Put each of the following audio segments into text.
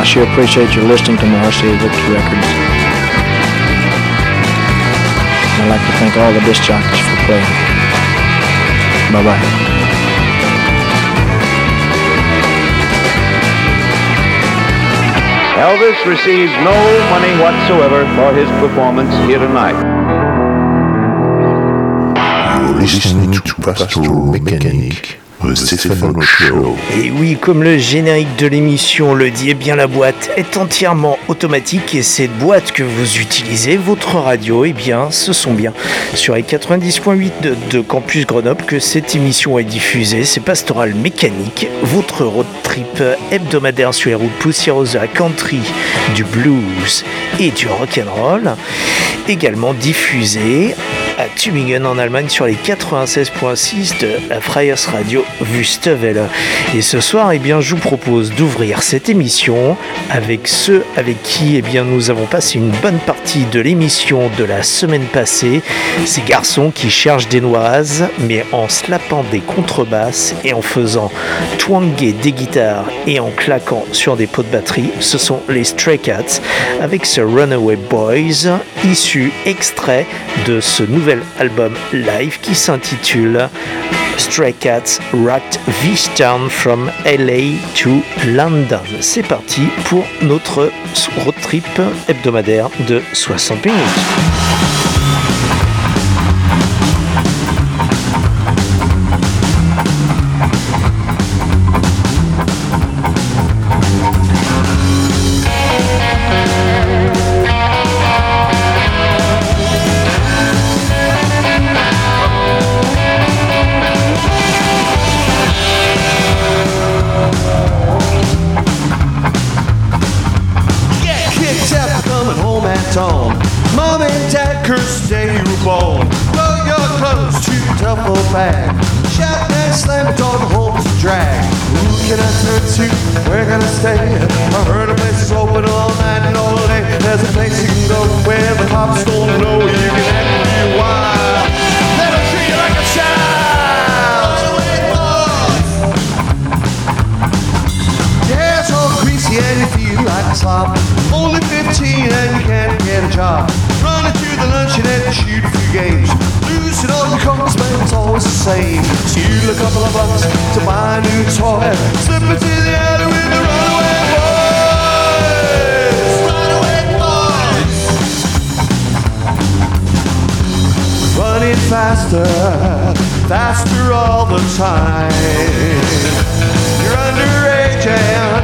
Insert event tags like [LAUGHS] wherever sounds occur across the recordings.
I sure appreciate your listening to Marcy Victory Records. I'd like to thank all the disc jockeys for playing. Bye bye. Elvis receives no money whatsoever for his performance here tonight. You're listening to Pastoral Mechanic, the Show. Et oui, comme le générique de l'émission le dit, eh bien la boîte est entièrement automatique et cette boîte que vous utilisez, votre radio, eh bien ce sont bien sur les 90.8 de, de Campus Grenoble que cette émission est diffusée. C'est Pastoral Mécanique, votre road trip hebdomadaire sur les routes poussiéreuses de la country, du blues et du rock'n'roll. Également diffusé à Tübingen en Allemagne sur les 96.6 de la Freies Radio Wüstewelle. Et ce soir, eh bien, je vous propose d'ouvrir cette émission avec ceux avec qui eh bien, nous avons passé une bonne partie de l'émission de la semaine passée. Ces garçons qui cherchent des noises, mais en slapant des contrebasses et en faisant twanger des guitares et en claquant sur des pots de batterie, ce sont les Stray Cats avec ce Runaway Boys, issu extrait de ce nouvel album live qui s'intitule Stray Cats Rocked This Town from LA to London. C'est parti pour notre road trip hebdomadaire de 60 minutes. A slob. Only 15 and you can't get a job. Running to the luncheon and shoot a few games. Losing all your coins, but it's always the same. Steal a couple of bucks to buy a new toy. Slip into the alley with the runaway boys. Runaway boys. Running faster, faster all the time. You're underage and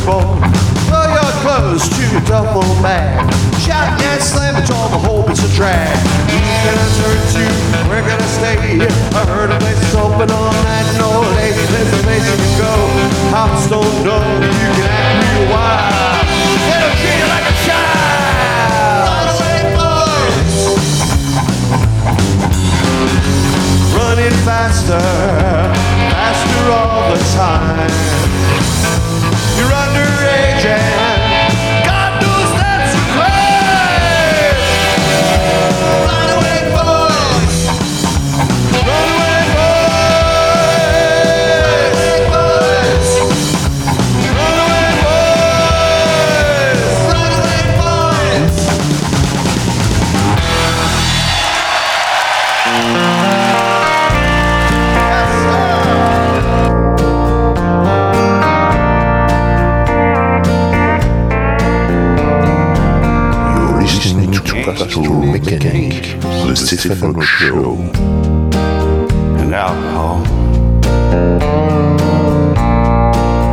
before. Throw your clothes to the duffel bag. Shout and slam it on the whole piece of track. We're gonna turn to, we're gonna stay. I heard a place is open all night and all day. There's a place you can go. Hops don't know you can act real wild. It'll treat you like a child. Run boys. Running faster, faster 600 show and alcohol.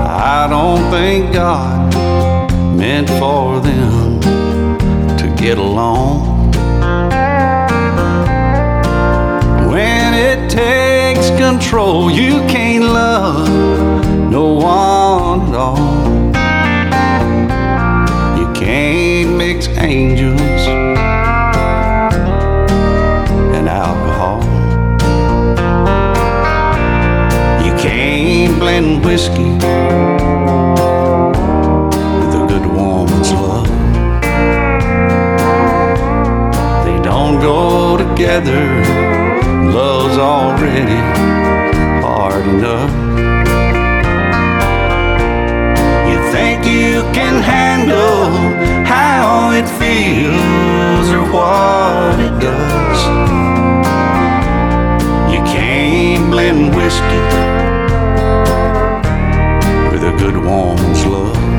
I don't think God meant for them to get along. When it takes control, you whiskey with a good woman's love. They don't go together. Love's already hard enough. You think you can handle how it feels or what it does. You can't blend whiskey good woman's love.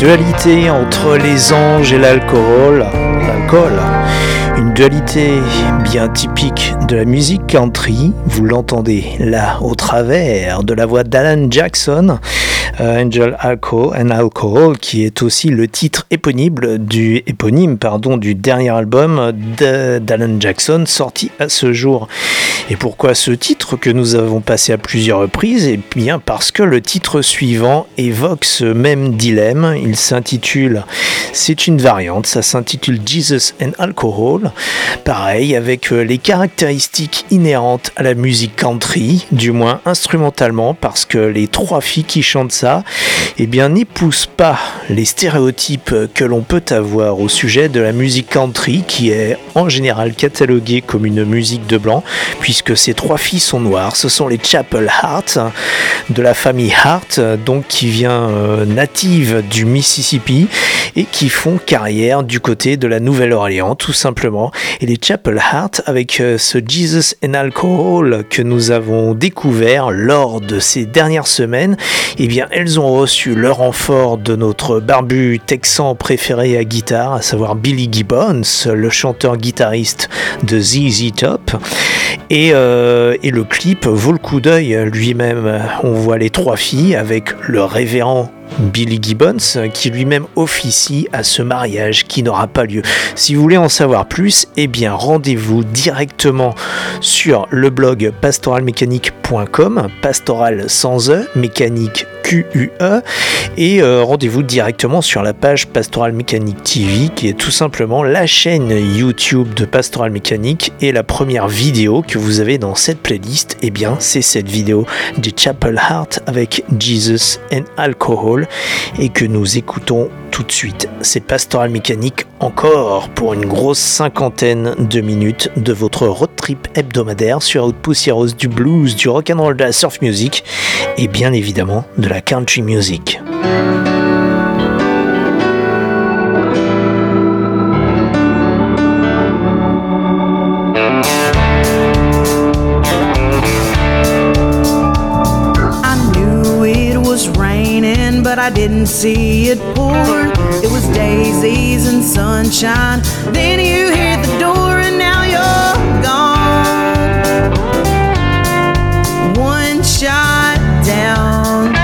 Dualité entre les anges et l'alcool, l'alcool, une dualité bien typique de la musique country. Vous l'entendez là au travers de la voix d'Alan Jackson, Angel Alcohol and Alcohol, qui est aussi le titre éponyme du, éponyme, pardon, du dernier album d'Alan Jackson sorti à ce jour. Et pourquoi ce titre que nous avons passé à plusieurs reprises? Eh bien parce que le titre suivant évoque ce même dilemme. Il s'intitule, c'est une variante, ça s'intitule Jesus and Alcohol. Pareil, avec euh, les caractéristiques inhérentes à la musique country, du moins instrumentalement, parce que les trois filles qui chantent ça ça, eh bien n'épouse pas les stéréotypes que l'on peut avoir au sujet de la musique country qui est en général cataloguée comme une musique de blanc puisque ces trois filles sont noires. Ce sont les Chapel Hart de la famille Hart donc qui vient euh, native du Mississippi et qui font carrière du côté de la Nouvelle-Orléans tout simplement. Et les Chapel Hart avec euh, ce Jesus and Alcohol que nous avons découvert lors de ces dernières semaines, eh bien elles ont reçu le renfort de notre barbu texan préféré à guitare, à savoir Billy Gibbons, le chanteur-guitariste de ZZ Top. Et, euh, et le clip vaut le coup d'œil lui-même. On voit les trois filles avec le révérend Billy Gibbons, qui lui-même officie à ce mariage qui n'aura pas lieu. Si vous voulez en savoir plus, eh bien rendez-vous directement sur le blog pastoralmécanique.com, pastoral sans E, mécanique QUE, et euh, rendez-vous directement sur la page Pastoral Mécanique TV, qui est tout simplement la chaîne YouTube de Pastoral Mécanique, et la première vidéo que vous avez dans cette playlist, eh bien c'est cette vidéo des Chapel Heart avec Jesus and Alcohol et que nous écoutons tout de suite. C'est Pastoral Mécanique encore pour une grosse cinquantaine de minutes de votre road trip hebdomadaire sur Poussiéreuse du blues, du rock'n'roll, de la surf music et bien évidemment de la country music. I didn't see it pour. It was daisies and sunshine. Then you hit the door, and now you're gone. One shot down.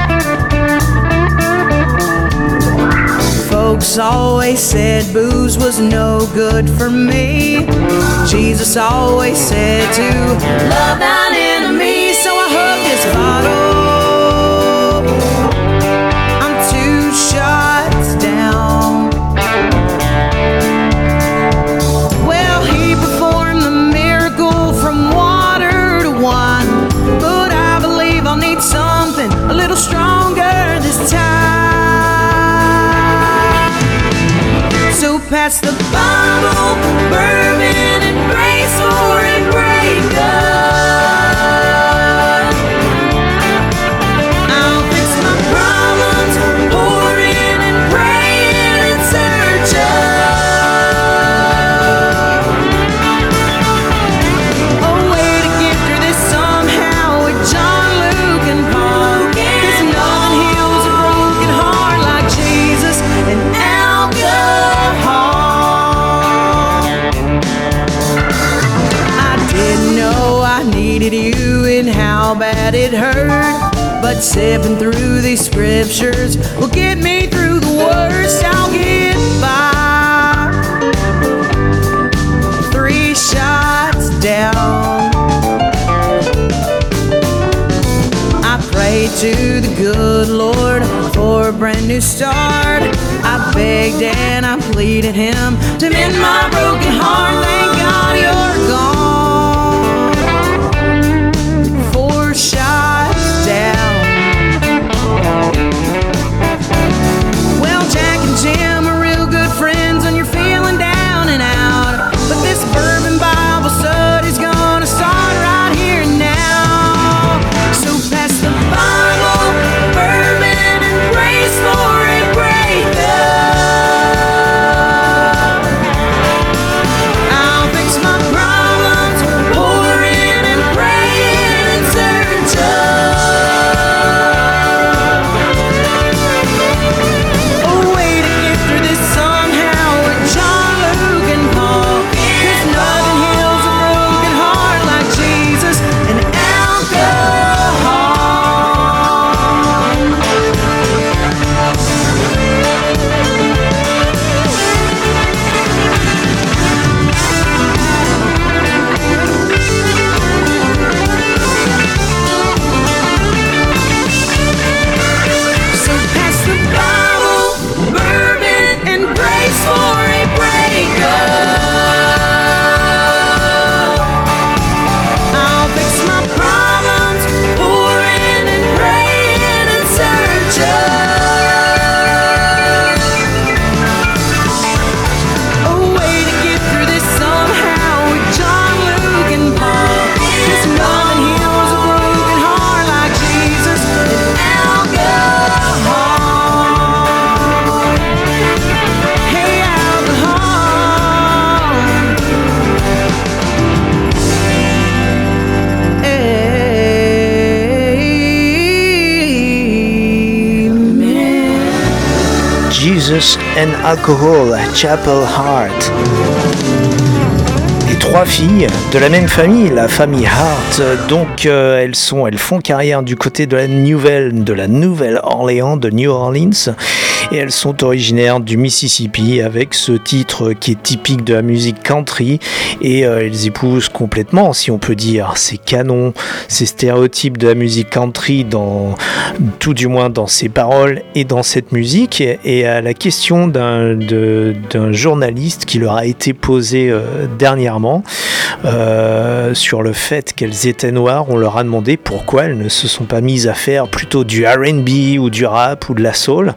Folks always said booze was no good for me. Jesus always said to love thine enemy, so I hugged this bottle. The bottle, bourbon, how bad it hurt. But sipping through these scriptures will get me through the worst. I'll get by. Three shots down. I prayed to the good Lord for a brand new start. I begged and I pleaded Him to mend my broken heart. Thank God you're gone. Jesus and Alcohol, Chapel Heart. Les trois filles de la même famille, la famille Hart, donc euh, elles sont, elles font carrière du côté de la nouvelle, de la Nouvelle-Orléans, de New Orleans, et elles sont originaires du Mississippi avec ce titre qui est typique de la musique country et euh, elles épousent complètement, si on peut dire, ces canons, ces stéréotypes de la musique country dans tout du moins dans ses paroles et dans cette musique. Et à la question d'un journaliste qui leur a été posée euh, dernièrement euh, sur le fait qu'elles étaient noires, on leur a demandé pourquoi elles ne se sont pas mises à faire plutôt du RB ou du rap ou de la soul.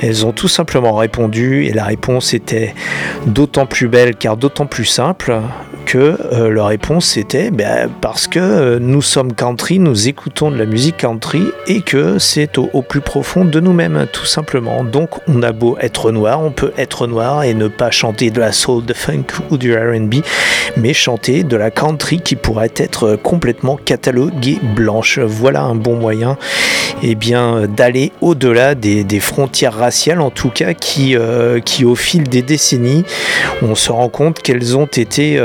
Elles ont tout simplement répondu et la réponse était d'autant plus belle car d'autant plus simple que euh, leur réponse c'était ben, parce que euh, nous sommes country, nous écoutons de la musique country et que c'est au, plus profond de nous-mêmes tout simplement. Donc on a beau être noir, on peut être noir et ne pas chanter de la soul, de funk ou du R&B, mais chanter de la country qui pourrait être complètement cataloguée blanche. Voilà un bon moyen eh bien, d'aller au-delà des, frontières raciales, en tout cas, qui, euh, qui au fil des décennies, on se rend compte qu'elles ont été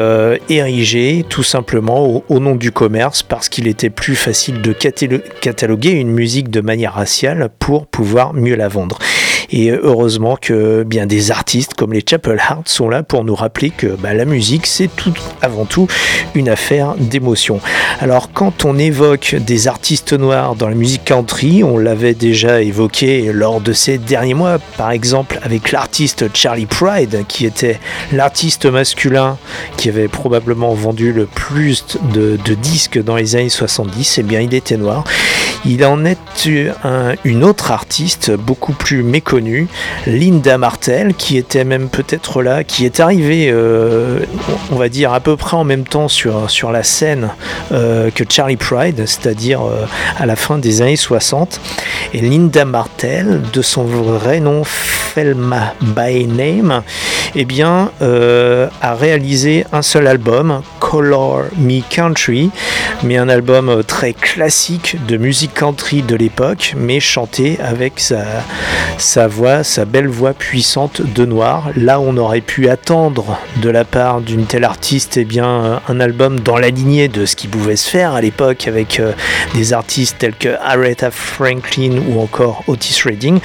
érigées tout simplement au, nom du commerce, parce qu'il était plus facile de catalo- cataloguer une musique de manière raciale pour pouvoir mieux la vendre. Et heureusement que bien des artistes comme les Chapel Heart sont là pour nous rappeler que bah, la musique c'est tout avant tout une affaire d'émotion. Alors quand on évoque des artistes noirs dans la musique country, on l'avait déjà évoqué lors de ces derniers mois, par exemple avec l'artiste Charlie Pride qui était l'artiste masculin qui avait probablement vendu le plus de, disques dans les années 70, et bien il était noir. Il en est un- une autre artiste beaucoup plus méconnue, Linda Martel, qui était même peut-être là, qui est arrivée, euh, on va dire à peu près en même temps sur, sur la scène euh, que Charlie Pride, c'est-à-dire euh, à la fin des années 60. Et Linda Martel, de son vrai nom Felma by Name, eh bien, a réalisé un seul album, Color Me Country, mais un album très classique de musique country de l'époque, mais chanté avec sa, sa voix, sa belle voix puissante de noir. Là, on aurait pu attendre de la part d'une telle artiste, eh bien, euh, un album dans la lignée de ce qui pouvait se faire à l'époque avec euh, des artistes tels que Aretha Franklin ou encore Otis Redding.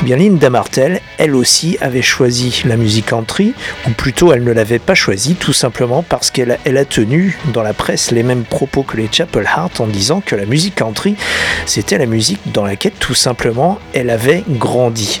Eh bien, Linda Martel, elle aussi, avait choisi la musique country, ou plutôt elle ne l'avait pas choisi, tout simplement parce qu'elle elle a tenu dans la presse les mêmes propos que les Chapel Heart en disant que la musique country, c'était la musique dans laquelle tout simplement elle avait grandi.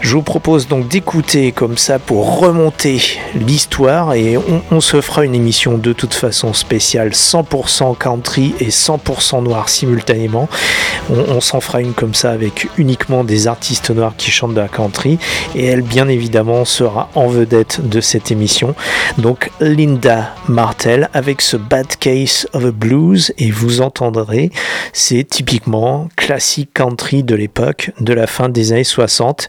Je vous propose donc d'écouter comme ça pour remonter l'histoire et on, se fera une émission de toute façon spéciale 100% country et 100% noir simultanément. On, on s'en fera une comme ça avec uniquement des artistes noirs qui chantent de la country et elle bien évidemment sera en vedette de cette émission. Donc Linda Martel avec ce Bad Case of a Blues et vous entendrez, c'est typiquement classique country de l'époque, de la fin des années 60 et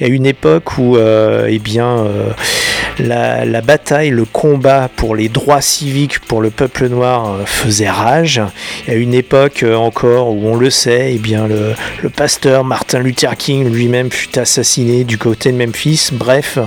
à une époque où euh, eh bien euh, la, bataille, le combat pour les droits civiques pour le peuple noir euh, faisait rage. À une époque euh, encore où on le sait, eh bien le, pasteur Martin Luther King lui-même fut assassiné du côté de Memphis. Bref,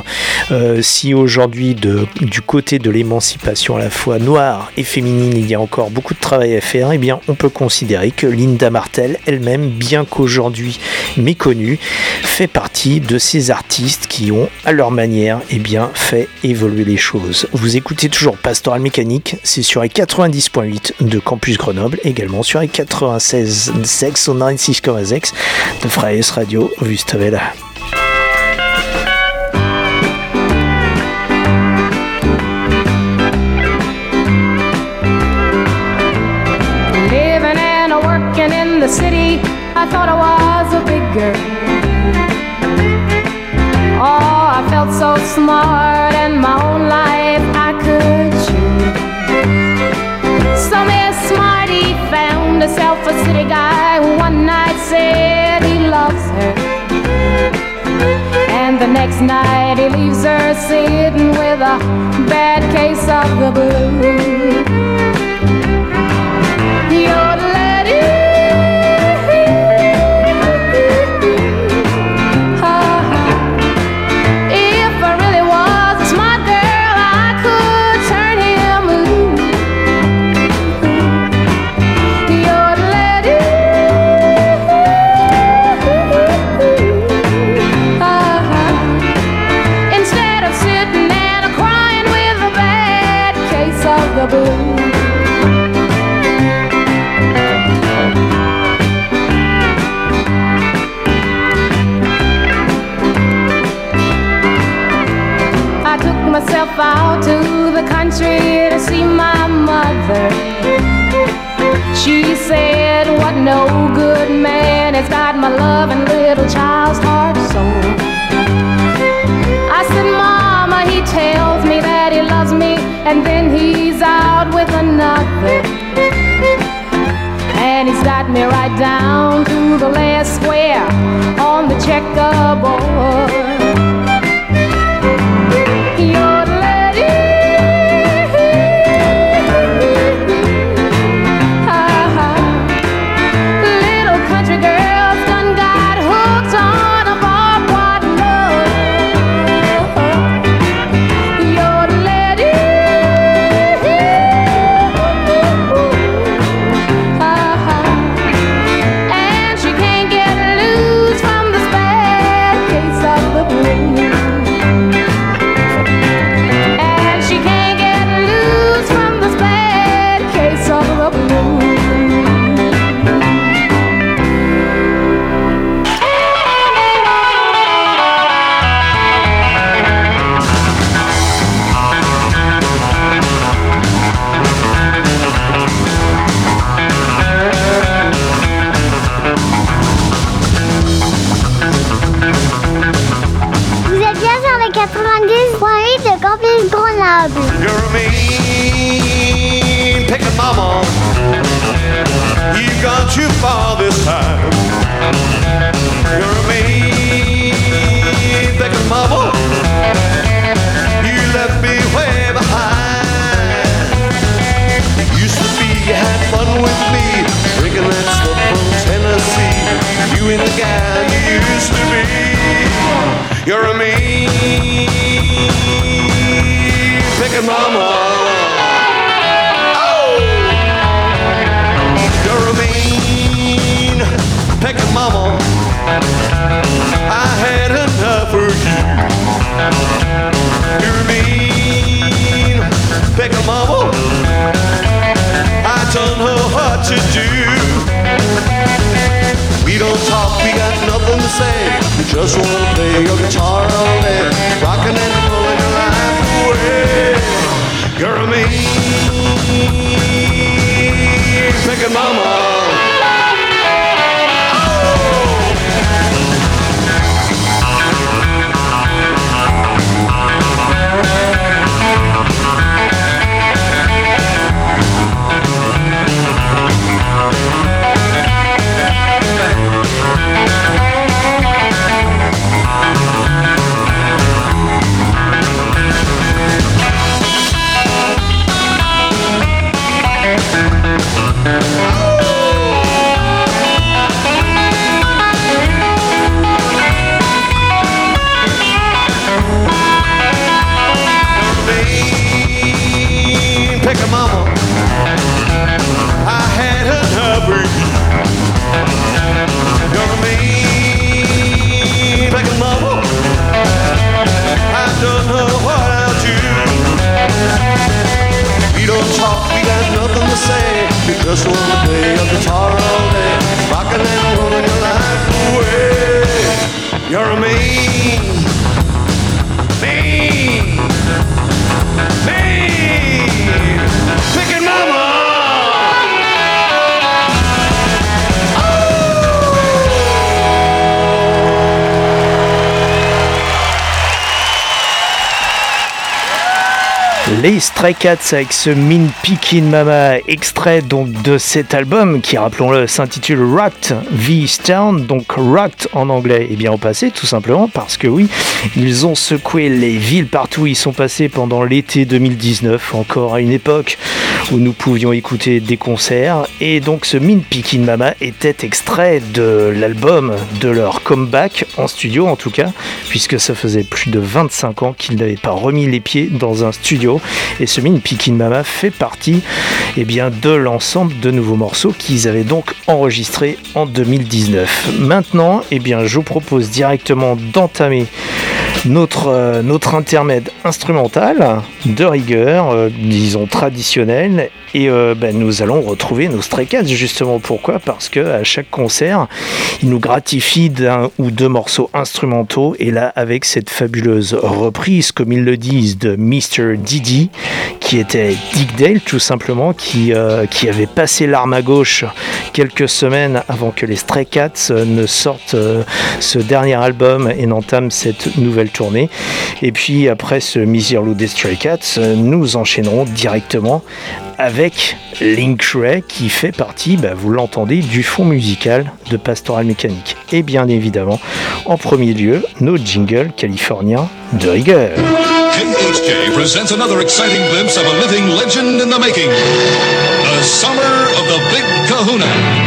euh, si aujourd'hui du côté de l'émancipation à la fois noire et féminine il y a encore beaucoup de travail à faire, eh bien on peut considérer que Linda Martel elle-même, bien qu'aujourd'hui méconnue, fait partie de ces artistes qui ont à leur manière eh fait évoluer les choses. Vous écoutez toujours Pastoral Mécanique, c'est sur les 90.8 de Campus Grenoble, également sur les 96.6 au 96,6 de Freies Radio Wustavella. Living and working in the city, I thought I was a big girl. Oh, I felt so smart, Night he leaves her sitting with a bad case of the blues. She on too far this time. You're a mean picking mama. You left me way behind. Used to be you had fun with me, drinking that stuff from Tennessee. You and the guy you used to be. You're a mean picking mama. Picking mama. I had enough of you. You're a mean picking mama. I don't know what to do. We don't talk, we got nothing to say. We just wanna play your guitar all day, rocking and rolling your life away. You're a mean picking mama. Mean picking mama. I had enough of you. You're a mama. I don't know what I'll do. We don't talk, we got nothing to say. We just wanna play your guitar all day, rocking and rolling your life away. You're a mean, mean. Mean Les Stray Cats avec ce Min Pickin' Mama, extrait donc de cet album qui, rappelons-le, s'intitule Rocked v Town, donc Rocked en anglais et bien au passé tout simplement parce que oui, ils ont secoué les villes partout où ils sont passés pendant l'été 2019, encore à une époque où nous pouvions écouter des concerts et donc ce Min Pickin' Mama était extrait de l'album de leur comeback en studio en tout cas, puisque ça faisait plus de 25 ans qu'ils n'avaient pas remis les pieds dans un studio et ce Min Pickin' Mama fait partie eh bien, de l'ensemble de nouveaux morceaux qu'ils avaient donc enregistrés en 2019. Maintenant, eh bien, je vous propose directement d'entamer notre, euh, notre intermède instrumental de rigueur, euh, disons traditionnel, Et euh, ben, nous allons retrouver nos Stray Cats justement. Pourquoi? Parce que à chaque concert, ils nous gratifient d'un ou deux morceaux instrumentaux. Et là, avec cette fabuleuse reprise, comme ils le disent, de Mr. Didi, qui était Dick Dale tout simplement, qui, euh, qui avait passé l'arme à gauche quelques semaines avant que les Stray Cats euh, ne sortent ce dernier album et n'entament cette nouvelle tournée. Et puis après ce Miserlou des Stray Cats, nous enchaînerons directement avec Link Ray qui fait partie, bah, vous l'entendez, du fond musical de Pastoral Mécanique. Et bien évidemment, en premier lieu, nos jingles californiens de rigueur. KHJ presents another exciting glimpse of a living legend in the making. The summer of the. Big Kahuna!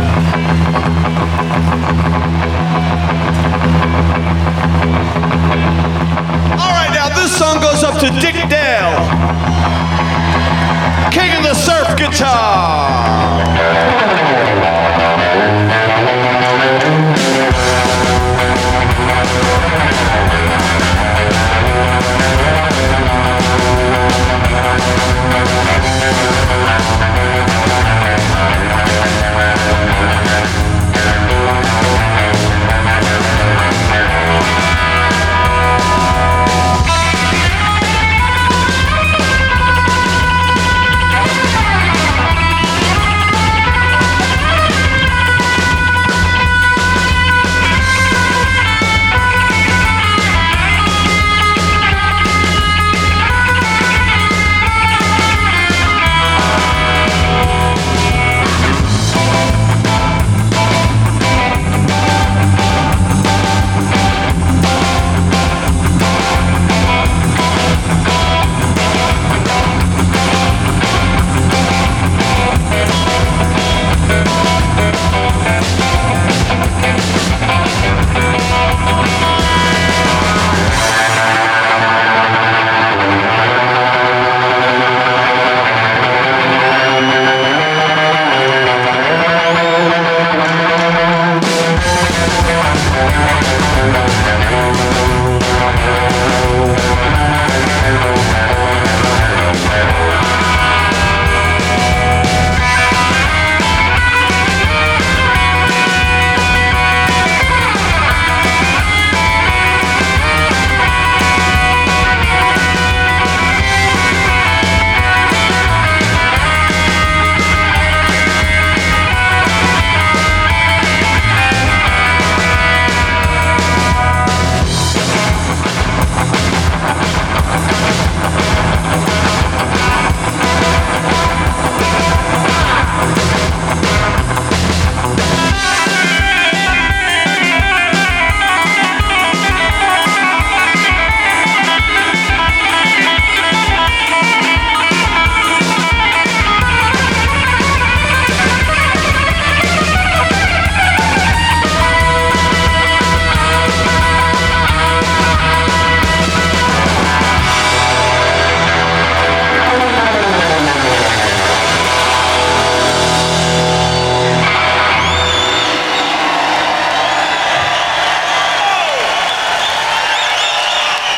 To Dick Dale, king of the surf guitar.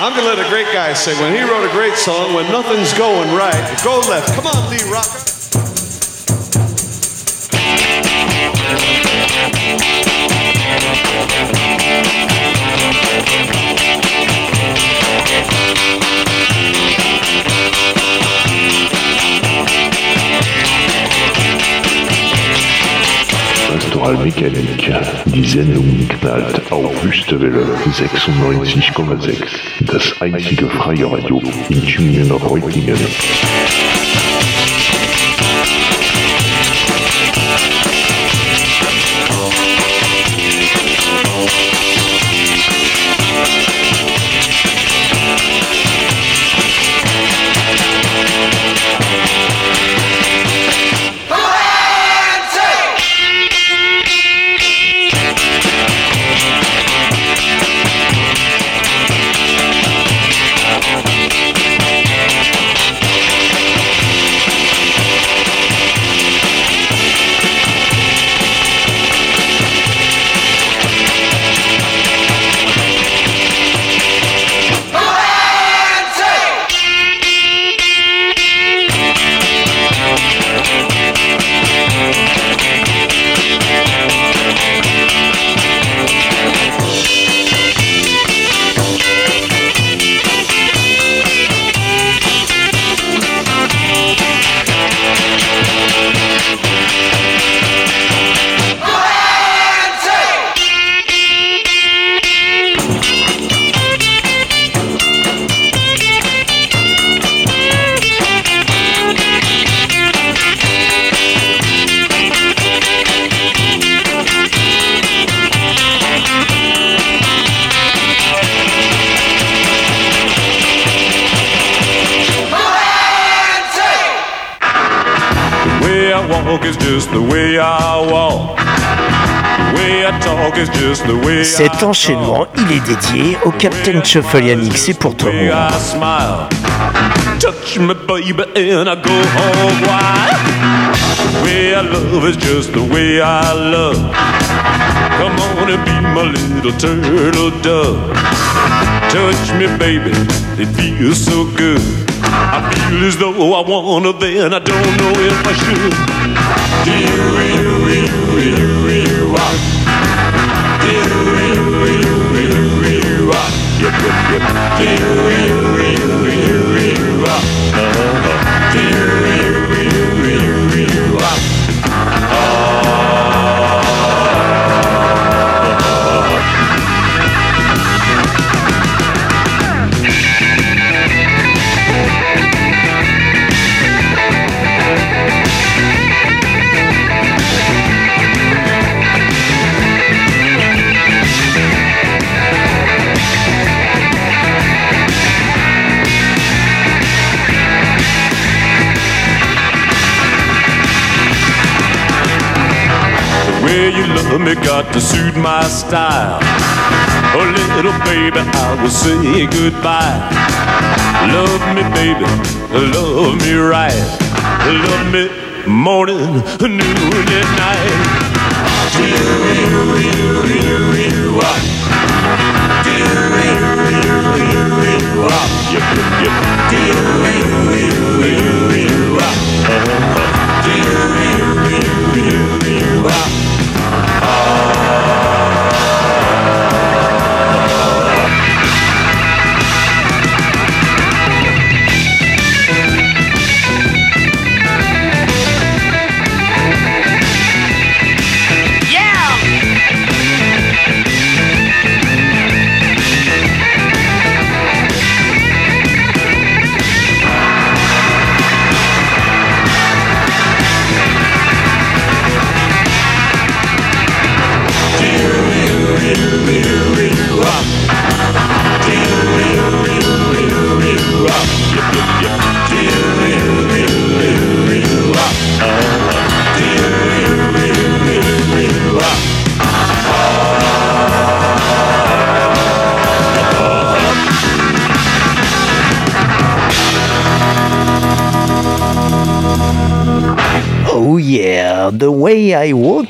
I'm gonna let a great guy say when he wrote a great song, when nothing's going right, go left. Come on, Lee Rocker. Pastoral Mécanique, Diesen und Knallt auf Wüstewelle 96,6. Das einzige freie Radio in Tübingen Cet enchaînement, il est dédié au Captain Shuffle Yannick, c'est pour toi. way mon I smile. Touch me, baby, and I go home wild. The way I love is just the way I love. Come on and be my little turtle dove. Touch me, baby, it feels so good. I feel as though I wanna, then I don't know if I should. Yep, yep, yep. Uh-huh. Love me got to suit my style. Oh, little baby, I will say goodbye. Love me, baby, love me right. Love me morning, noon, and night. Do you, you, you, you, you, rock? Do you, you, you, you,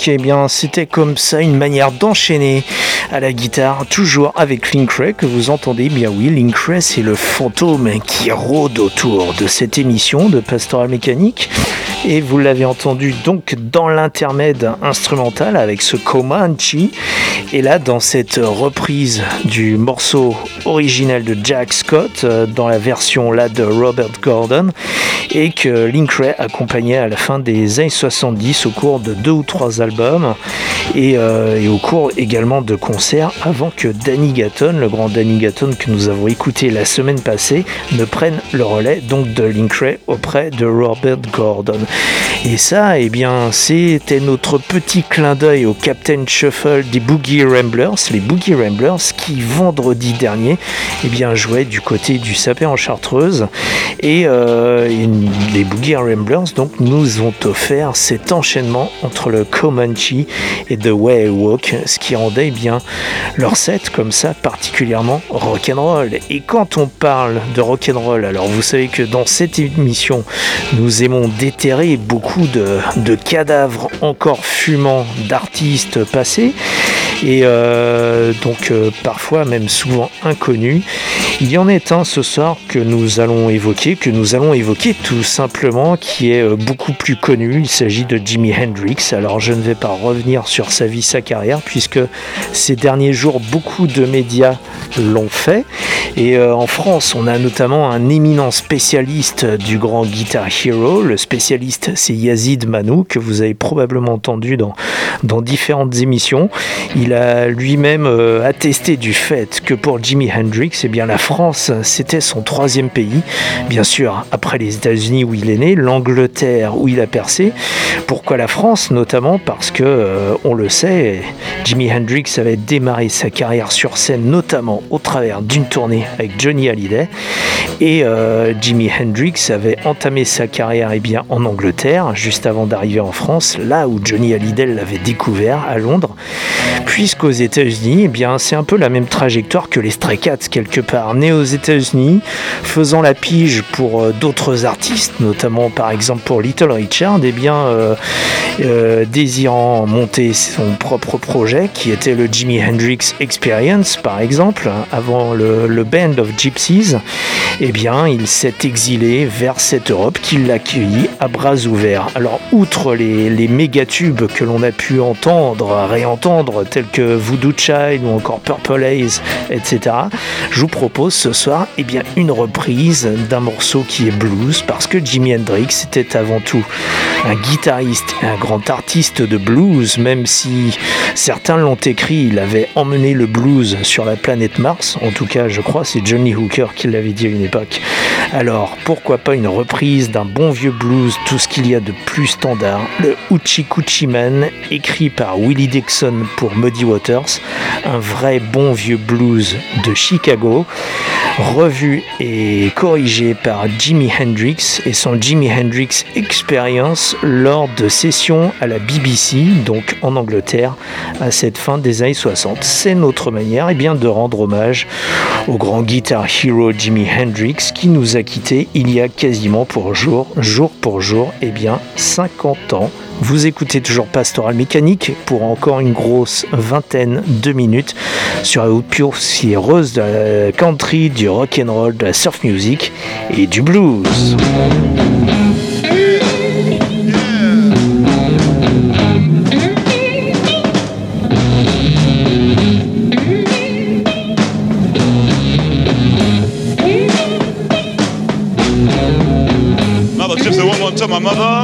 Walk, eh bien c'était comme ça une manière d'enchaîner à la guitare, toujours avec Link Ray que vous entendez. Bien oui, Link Ray c'est le fantôme qui rôde autour de cette émission de Pastoral Mécanique. Et vous l'avez entendu donc dans l'intermède instrumental avec ce Comanche. Et là, dans cette reprise du morceau original de Jack Scott, euh, dans la version là de Robert Gordon, et que Link Ray accompagnait à la fin des années 70 au cours de deux ou trois albums et, euh, et au cours également de concerts avant que Danny Gatton, le grand Danny Gatton que nous avons écouté la semaine passée, ne prenne le relais donc de Link Ray auprès de Robert Gordon. Et ça, eh bien, c'était notre petit clin d'œil au Captain Shuffle des Boogie Ramblers, les Boogie Ramblers qui vendredi dernier, eh bien, jouaient du côté du Sapin en Chartreuse et, euh, les Boogie Ramblers donc nous ont offert cet enchaînement entre le Comanche et The Way I Walk, ce qui rendait eh bien leur set comme ça particulièrement rock'n'roll. Et quand on parle de rock'n'roll, alors vous savez que dans cette émission, nous aimons déterrer beaucoup de, cadavres encore fumants d'artistes passés et euh, donc euh, parfois même souvent inconnus. Il y en est un ce soir que nous allons évoquer, que nous allons évoquer tout simplement, qui est euh, beaucoup plus connu. Il s'agit de Jimi Hendrix. Alors je ne vais pas revenir sur sa vie, sa carrière, puisque ces derniers jours beaucoup de médias l'ont fait. Et en France, on a notamment un éminent spécialiste du grand Guitar Hero. Le spécialiste, c'est Yazid Manou, que vous avez probablement entendu dans, dans différentes émissions. Il a lui-même euh, attesté du fait que pour Jimi Hendrix, eh bien, la France, c'était son troisième pays. Bien sûr, après les États-Unis où il est né, l'Angleterre où il a percé. Pourquoi la France? Notamment parce que, euh, on le sait, Jimi Hendrix avait démarré sa carrière sur scène, notamment au travers d'une tournée avec Johnny Hallyday. Et euh, Jimi Hendrix avait entamé sa carrière eh bien, en Angleterre, juste avant d'arriver en France, là où Johnny Hallyday l'avait découvert à Londres. Puisqu'aux États-Unis, eh c'est un peu la même trajectoire que les Stray Cats, quelque part. Né aux États-Unis, faisant la pige pour euh, d'autres artistes, notamment par exemple pour Little Richard, eh bien, euh, euh, désirant monter son propre projet, qui était le Jimi Hendrix Experience, par exemple, avant le, le Band of Gypsies, eh bien, il s'est exilé vers cette Europe qui l'accueillit à bras ouverts. Alors, outre les, les méga tubes que l'on a pu entendre, réentendre, tels que Voodoo Child ou encore Purple Haze, etc., je vous propose ce soir eh bien, une reprise d'un morceau qui est blues, parce que Jimi Hendrix était avant tout un guitariste un grand artiste de blues, même si certains l'ont écrit, il avait emmené le blues sur la planète Mars, en tout cas je crois c'est Johnny Hooker qui l'avait dit à une époque. Alors pourquoi pas une reprise d'un bon vieux blues, tout ce qu'il y a de plus standard, le Coochie Man, écrit par Willie Dixon pour Muddy Waters, un vrai bon vieux blues de Chicago, revu et corrigé par Jimi Hendrix et son Jimi Hendrix Experience lors de sessions à la BBC, donc en Angleterre, à cette fin des années 60. C'est notre manière eh bien, de rendre hommage au grand guitar hero Jimi Hendrix qui nous a quittés il y a quasiment pour jour, jour pour jour, eh bien 50 ans. Vous écoutez toujours Pastoral Mécanique pour encore une grosse vingtaine de minutes sur la haute poussiéreuse de la country, du rock and roll, de la surf music et du blues. Mother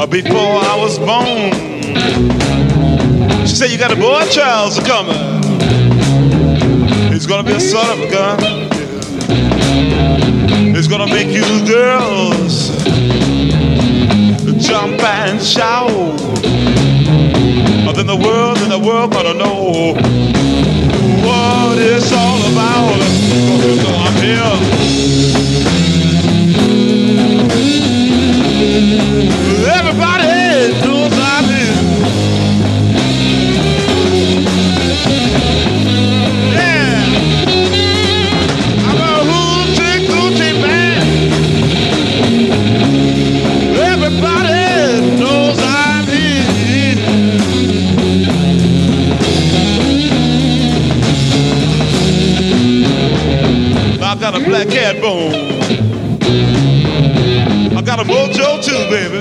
uh, before I was born. She said, You got a boy child coming. He's gonna be a son of a gun. He's gonna make you girls jump and shout. Then the world, then the world gonna know black cat bone. I got a mojo too, baby.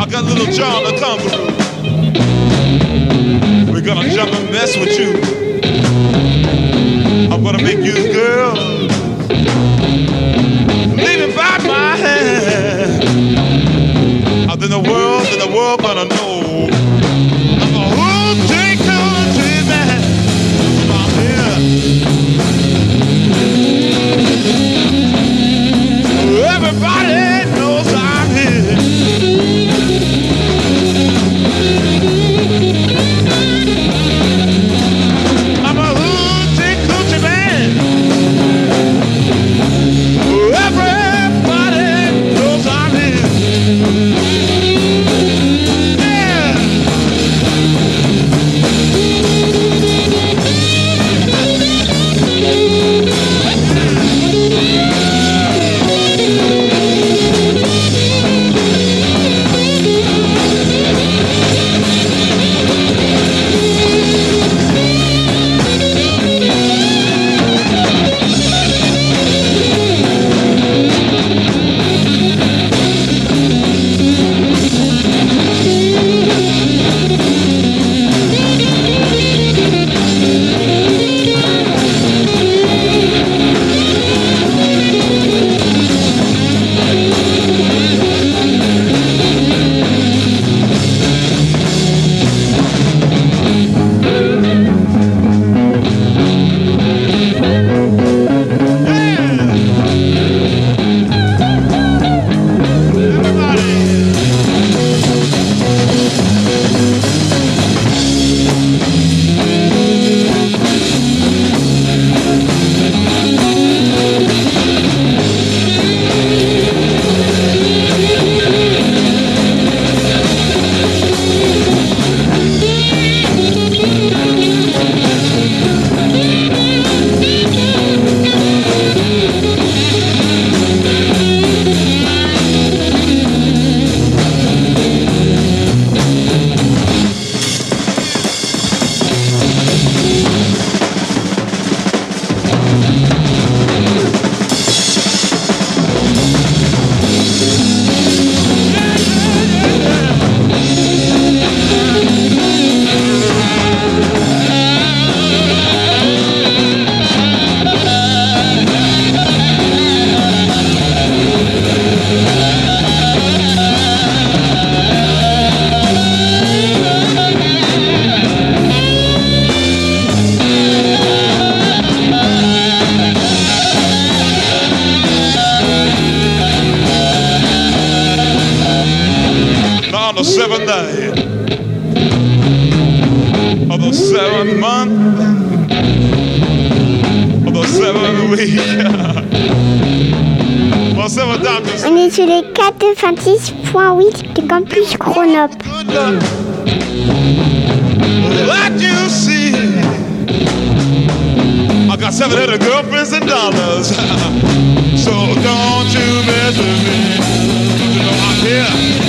I got a little John the Conqueror. We're gonna jump and mess with you. Seventh day of the seventh month of the seventh week. well, seven doctors. On est sur les 426.8 de Campus Chronop. What you see? I got seven hundred girlfriends and dollars. [LAUGHS] so don't you mess with me. You know I'm here.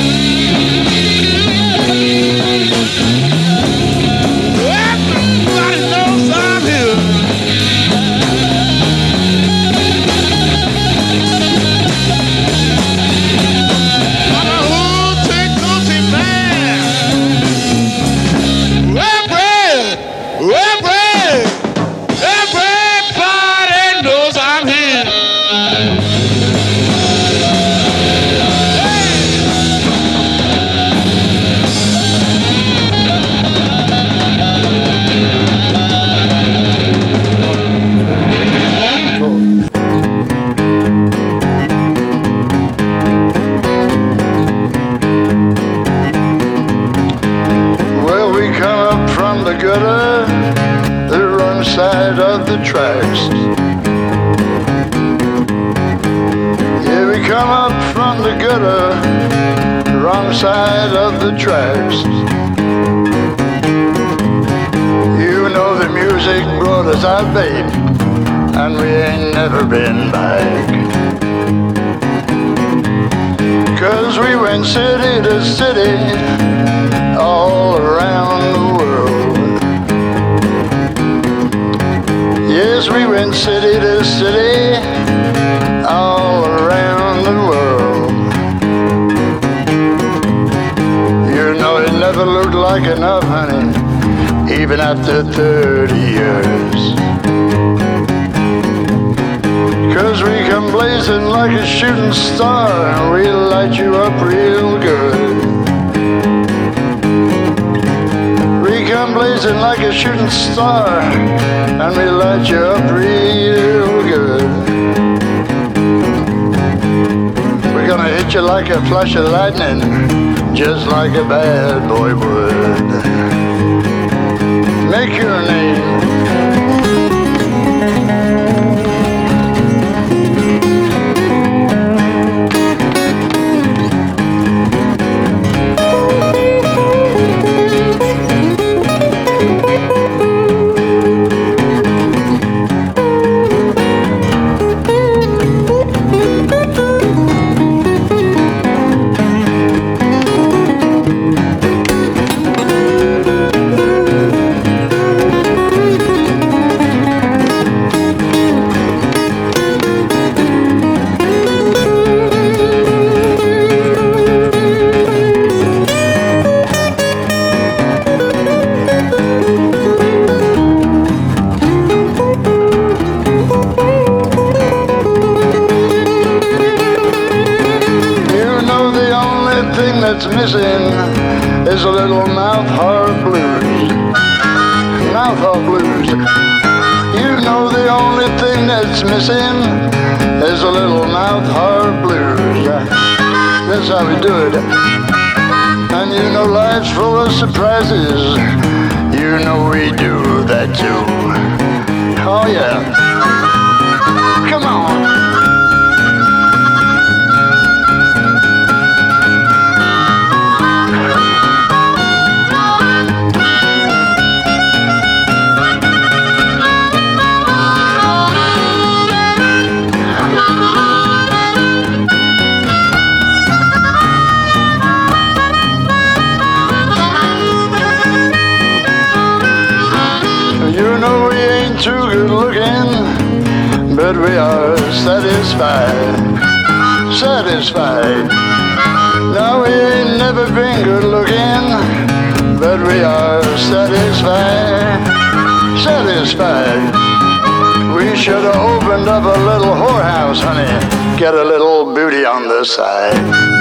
Yes, we went city to city, all around the world. You know, it never looked like enough, honey, even after 30 years. Cause we come blazing like a shooting star, and we light you up real good. Blazing like a shooting star, and we light you up real good. We're gonna hit you like a flash of lightning, just like a bad boy would. Make your name. Missing is a little mouth harp blues. That's how we do it. And you know life's full of surprises. You know we do that too. Oh yeah. Come on. Too good looking, but we are satisfied. Satisfied. No, we ain't never been good looking, but we are satisfied. Satisfied. We should have opened up a little whorehouse, honey. Get a little booty on the side.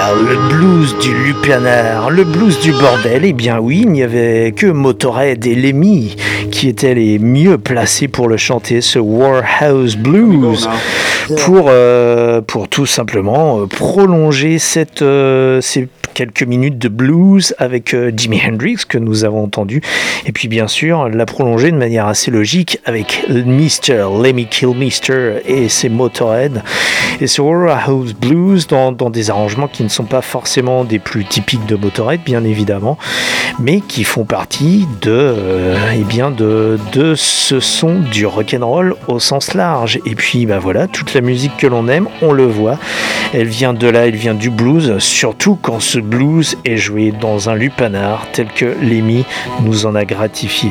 Yeah, le blues du lupanar, le blues du bordel. Eh bien oui, il n'y avait que Motorhead et Lemmy qui étaient les mieux placés pour le chanter, ce Warhouse Blues, pour, euh, pour tout simplement euh, prolonger cette, euh, ces quelques minutes de blues avec euh, Jimi Hendrix que nous avons entendu et puis bien sûr la prolonger de manière assez logique avec Mr. Lemmy Kilmister et ses Motorhead et ce House Blues dans, des arrangements qui ne sont pas forcément des plus typiques de Motorhead bien évidemment mais qui font partie de, euh, eh bien de, de ce son du rock'n'roll au sens large et puis bah voilà toute la musique que l'on aime on le voit elle vient de là elle vient du blues surtout quand ce blues est joué dans un lupanar tel que Lemmy nous en a gratifié.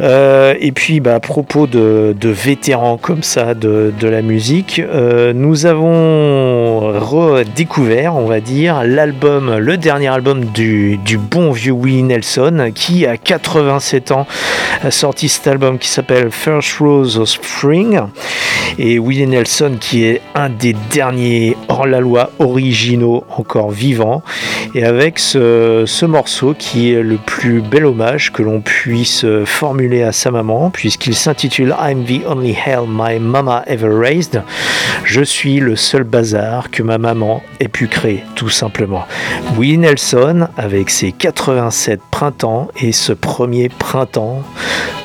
Euh, et puis, bah, à propos de, vétérans comme ça de, la musique, euh, nous avons redécouvert, on va dire, l'album, le dernier album du, du bon vieux Willie Nelson, qui à 87 ans a sorti cet album qui s'appelle First Rose of Spring. Et Willie Nelson, qui est un des derniers hors-la-loi originaux encore vivants, et avec ce, ce morceau qui est le plus bel hommage que l'on puisse formuler à sa maman, puisqu'il s'intitule I'm the only hell my mama ever raised. Je suis le seul bazar que ma maman ait pu créer, tout simplement. Willie Nelson, avec ses 87 printemps et ce premier printemps,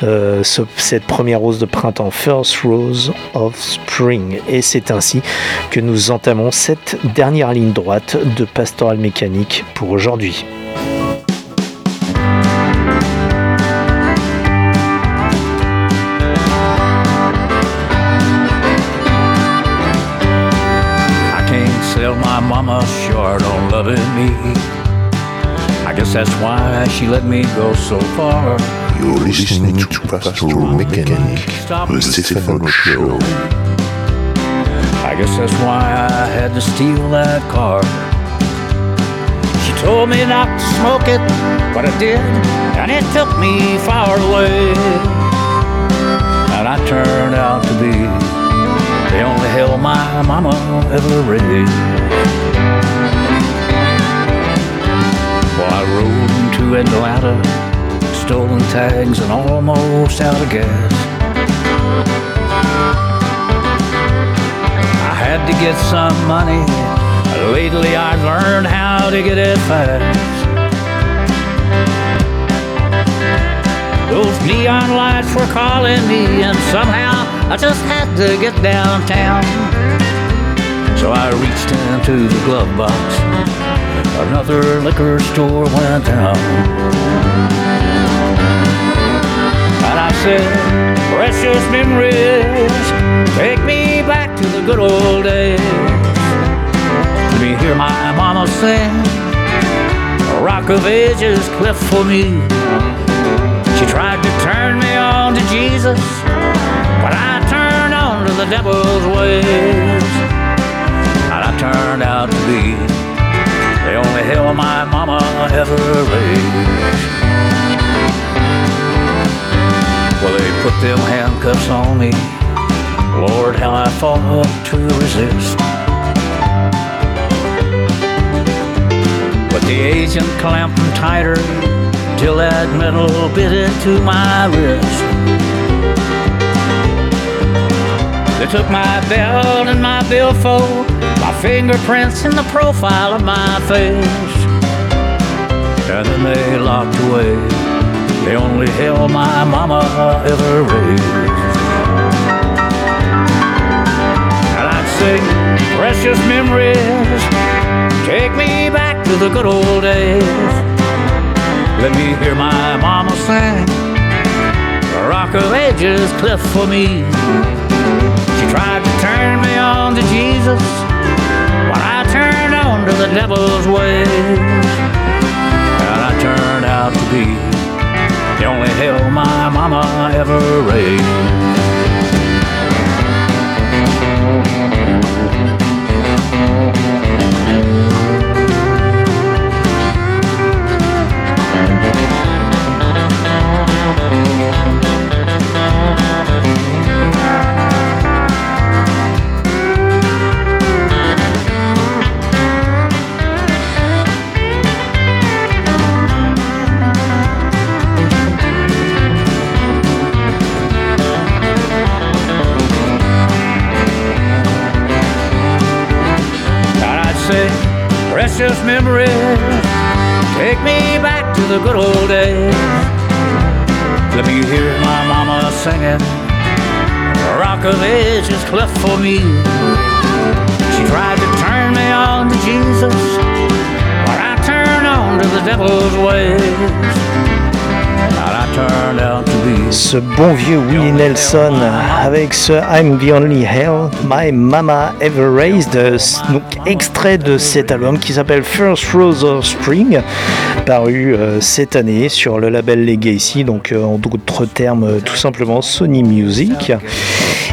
euh, ce- cette première rose de printemps, First Rose of Spring. Et c'est ainsi que nous entamons cette dernière ligne droite de Pastoral Mécanique pour aujourd'hui. I can't sell my mama short on loving me. I guess that's why she let me go so far. You're listening to Pastoral Mechanic, the Stephen Show. I guess that's why I had to steal that car. Told me not to smoke it, but I did, and it took me far away. And I turned out to be the only hell my mama ever raised. Well, I rode into Atlanta, stolen tags and almost out of gas. I had to get some money. Lately, I've learned how to get it fast. Those neon lights were calling me, and somehow I just had to get downtown. So I reached into the glove box. Another liquor store went down. And I said, Precious memories, take me back to the good old days. Me hear my mama sing. Rock of ages cleft for me. She tried to turn me on to Jesus, but I turned on to the devil's ways. And I turned out to be the only hell my mama ever raised. Well, they put them handcuffs on me. Lord, how I fought to resist. The agent clamped them tighter till that metal bit into my wrist. They took my belt and my billfold, my fingerprints and the profile of my face. And then they locked away the only hell my mama ever raised. And I'd say, precious memories, the good old days. Let me hear my mama sing. Rock of ages cleft for me. She tried to turn me on to Jesus, but I turned on to the devil's ways. And I turned out to be the only hell my mama ever raised. The good old days. Let me hear my mama singing. Rock of Ages cleft for me. Ce bon vieux Willie Nelson avec ce I'm the only hell my mama ever raised, donc extrait de cet album qui s'appelle First Rose of Spring, paru euh, cette année sur le label Legacy, donc euh, en d'autres termes euh, tout simplement Sony Music.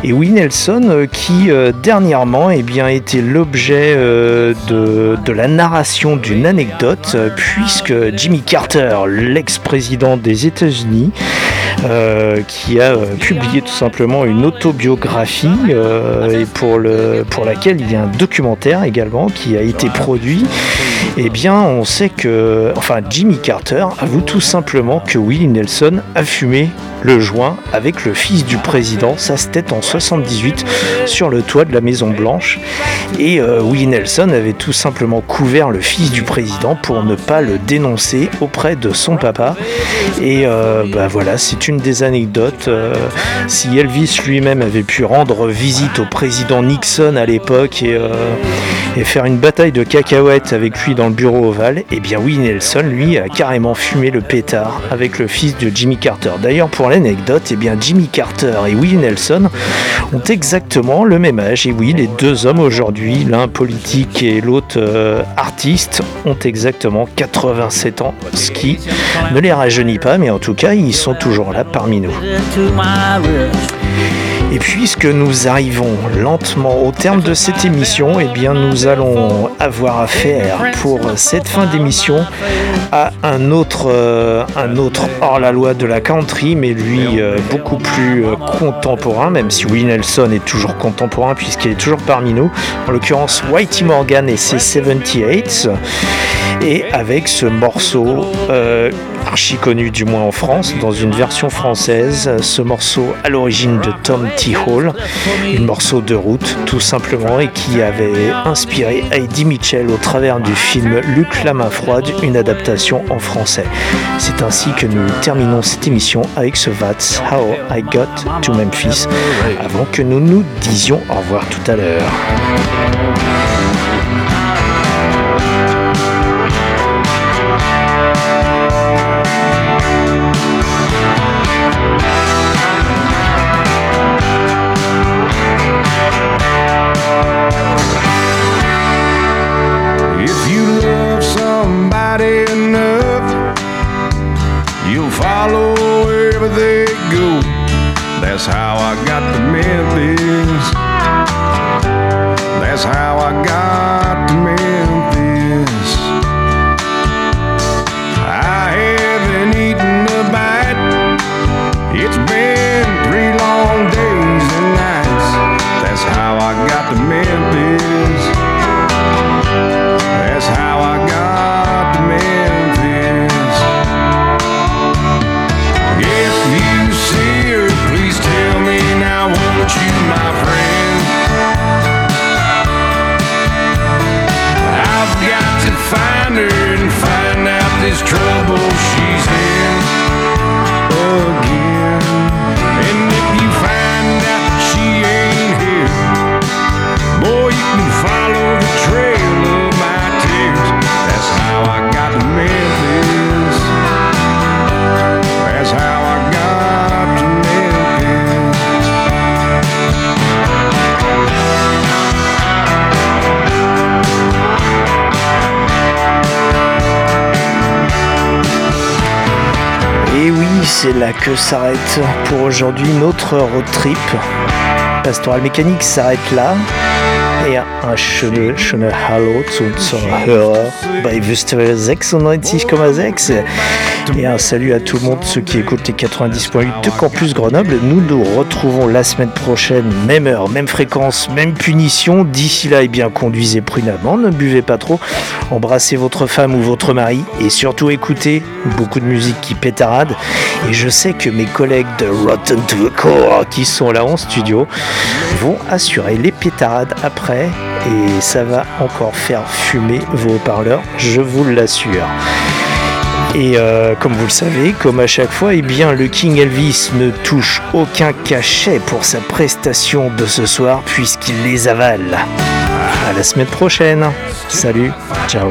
Et Willie Nelson qui dernièrement eh bien, était l'objet de, de la narration d'une anecdote puisque Jimmy Carter, l'ex-président des États-Unis, euh, qui a euh, publié tout simplement une autobiographie euh, et pour, le, pour laquelle il y a un documentaire également qui a été produit. Eh bien, on sait que, enfin, Jimmy Carter avoue tout simplement que Willie Nelson a fumé le joint avec le fils du président. Ça, c'était en 78 sur le toit de la Maison Blanche. Et euh, Willie Nelson avait tout simplement couvert le fils du président pour ne pas le dénoncer auprès de son papa. Et euh, bah voilà, c'est une des anecdotes. Euh, si Elvis lui-même avait pu rendre visite au président Nixon à l'époque et, et faire une bataille de cacahuètes avec lui dans le bureau ovale, et bien Willie Nelson, lui, a carrément fumé le pétard avec le fils de Jimmy Carter. D'ailleurs, pour l'anecdote, et bien Jimmy Carter et Willie Nelson ont exactement le même âge. Et oui, les deux hommes aujourd'hui, l'un politique et l'autre euh, artiste, ont exactement 87 ans, ce qui ne les rajeunit pas, mais en tout cas, ils sont toujours là parmi nous. Et puisque nous arrivons lentement au terme de cette émission, eh bien nous allons avoir affaire pour cette fin d'émission à un autre, euh, un autre hors-la-loi de la country, mais lui euh, beaucoup plus euh, contemporain, même si Willie Nelson est toujours contemporain puisqu'il est toujours parmi nous. En l'occurrence, Whitey Morgan et ses 78 et avec ce morceau euh, archi connu du moins en France, dans une version française, ce morceau à l'origine de Tom T. Hall, un morceau de route tout simplement et qui avait inspiré Heidi Mitchell au travers du film Luc la main froide, une adaptation en français. C'est ainsi que nous terminons cette émission avec ce That's How I Got to Memphis, avant que nous nous disions au revoir tout à l'heure. They go. That's how I got to Memphis. That's how I got c'est là que s'arrête pour aujourd'hui notre road trip. Pastoral Mécanique s'arrête là. Et un schöne, schöne Hallo zu unserer Hörer bei Wüstewelle 96,6. Et un salut à tout le monde, ceux qui écoutent les 90.8 de Campus Grenoble. Nous nous retrouvons la semaine prochaine, même heure, même fréquence, même punition. D'ici là, eh bien, conduisez prudemment, ne buvez pas trop, embrassez votre femme ou votre mari et surtout écoutez beaucoup de musique qui pétarade. Et je sais que mes collègues de Rotten to the Core qui sont là en studio vont assurer les pétarades après et ça va encore faire fumer vos haut-parleurs, je vous l'assure. Et euh, comme vous le savez, comme à chaque fois, eh bien, le King Elvis ne touche aucun cachet pour sa prestation de ce soir puisqu'il les avale. À la semaine prochaine. Salut. Ciao.